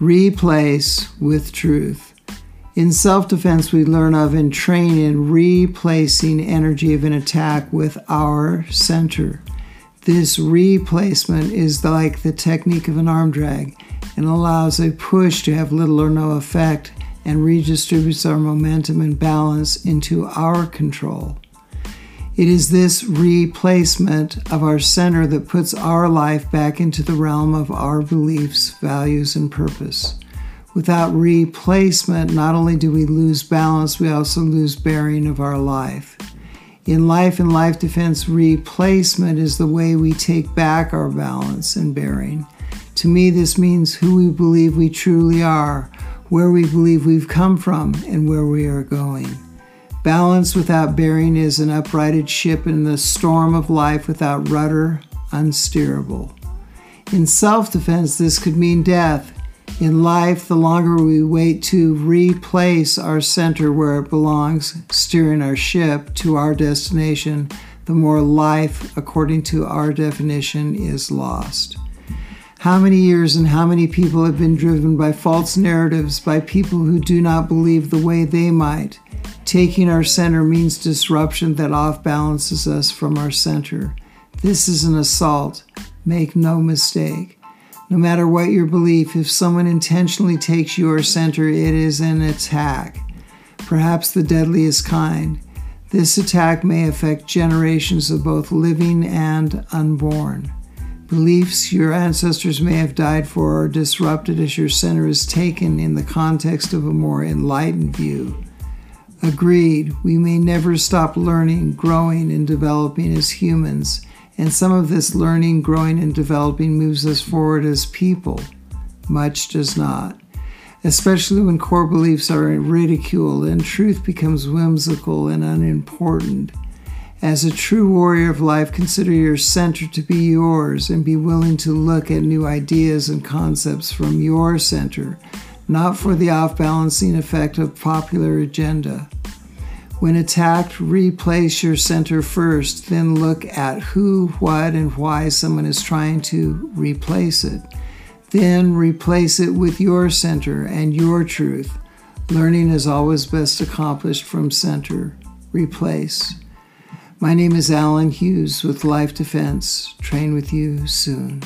Replace with truth. In self defense, we learn of and train in replacing energy of an attack with our center. This replacement is like the technique of an arm drag and allows a push to have little or no effect and redistributes our momentum and balance into our control. It is this replacement of our center that puts our life back into the realm of our beliefs, values, and purpose. Without replacement, not only do we lose balance, we also lose bearing of our life. In life and life defense, replacement is the way we take back our balance and bearing. To me, this means who we believe we truly are, where we believe we've come from, and where we are going. Balance without bearing is an uprighted ship in the storm of life without rudder, unsteerable. In self defense, this could mean death. In life, the longer we wait to replace our center where it belongs, steering our ship to our destination, the more life, according to our definition, is lost. How many years and how many people have been driven by false narratives by people who do not believe the way they might? Taking our center means disruption that off balances us from our center. This is an assault. Make no mistake. No matter what your belief, if someone intentionally takes your center, it is an attack, perhaps the deadliest kind. This attack may affect generations of both living and unborn. Beliefs your ancestors may have died for are disrupted as your center is taken in the context of a more enlightened view. Agreed, we may never stop learning, growing, and developing as humans and some of this learning, growing, and developing moves us forward as people. Much does not, especially when core beliefs are ridiculed and truth becomes whimsical and unimportant. As a true warrior of life, consider your center to be yours and be willing to look at new ideas and concepts from your center, not for the off balancing effect of popular agenda. When attacked, replace your center first, then look at who, what, and why someone is trying to replace it. Then replace it with your center and your truth. Learning is always best accomplished from center. Replace. My name is Alan Hughes with Life Defense. Train with you soon.